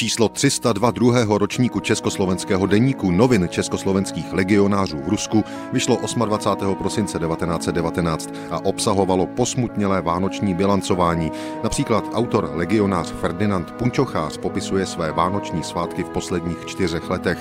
Číslo 302 druhého ročníku československého deníku novin československých legionářů v Rusku vyšlo 28. prosince 1919 a obsahovalo posmutnělé vánoční bilancování. Například autor legionář Ferdinand Punčochář popisuje své vánoční svátky v posledních čtyřech letech.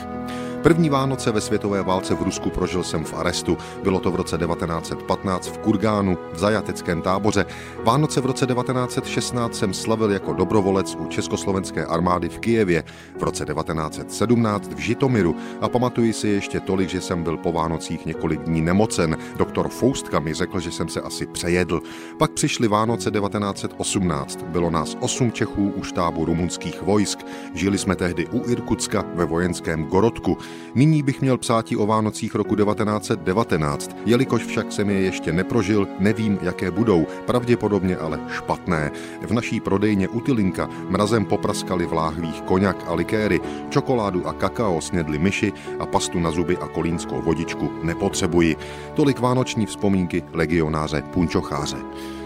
První Vánoce ve světové válce v Rusku prožil jsem v arestu. Bylo to v roce 1915 v Kurgánu, v zajateckém táboře. Vánoce v roce 1916 jsem slavil jako dobrovolec u československé armády v Kijevě. V roce 1917 v Žitomiru a pamatuji si ještě tolik, že jsem byl po Vánocích několik dní nemocen. Doktor Foustka mi řekl, že jsem se asi přejedl. Pak přišly Vánoce 1918. Bylo nás osm Čechů u štábu rumunských vojsk. Žili jsme tehdy u Irkutska ve vojenském Gorodku. Nyní bych měl psátí o Vánocích roku 1919, jelikož však jsem je ještě neprožil, nevím, jaké budou, pravděpodobně ale špatné. V naší prodejně Utilinka mrazem popraskali v láhvích koněk a likéry, čokoládu a kakao snědli myši a pastu na zuby a kolínskou vodičku nepotřebuji. Tolik vánoční vzpomínky legionáře Punčocháře.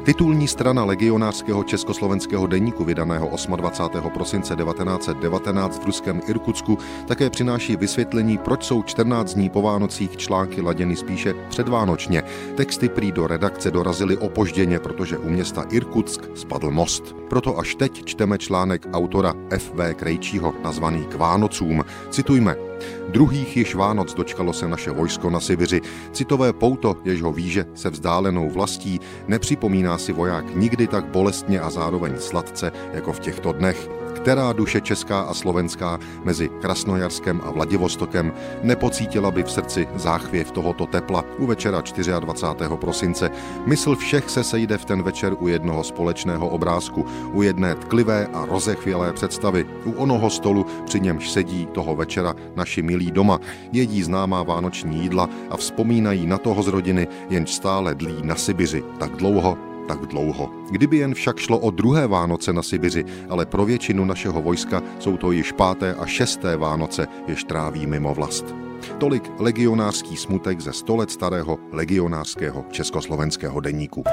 Titulní strana legionářského československého deníku vydaného 28. prosince 1919 v ruském Irkutsku také přináší vysvětlení, proč jsou 14 dní po Vánocích články laděny spíše předvánočně. Texty prý do redakce dorazily opožděně, protože u města Irkutsk spadl most. Proto až teď čteme článek autora F.V. Krejčího nazvaný K Vánocům. Citujme. Druhých již Vánoc dočkalo se naše vojsko na Sibiři. Citové pouto, ježho výže se vzdálenou vlastí, nepřipomíná si voják nikdy tak bolestně a zároveň sladce jako v těchto dnech která duše česká a slovenská mezi Krasnojarskem a Vladivostokem nepocítila by v srdci záchvěv tohoto tepla u večera 24. prosince. Mysl všech se sejde v ten večer u jednoho společného obrázku, u jedné tklivé a rozechvělé představy, u onoho stolu, při němž sedí toho večera naši milí doma, jedí známá vánoční jídla a vzpomínají na toho z rodiny, jenž stále dlí na Sibiři tak dlouho, tak dlouho. Kdyby jen však šlo o druhé Vánoce na Sibiři, ale pro většinu našeho vojska jsou to již páté a šesté Vánoce, jež tráví mimo vlast. Tolik legionářský smutek ze 100 let starého legionářského československého deníku.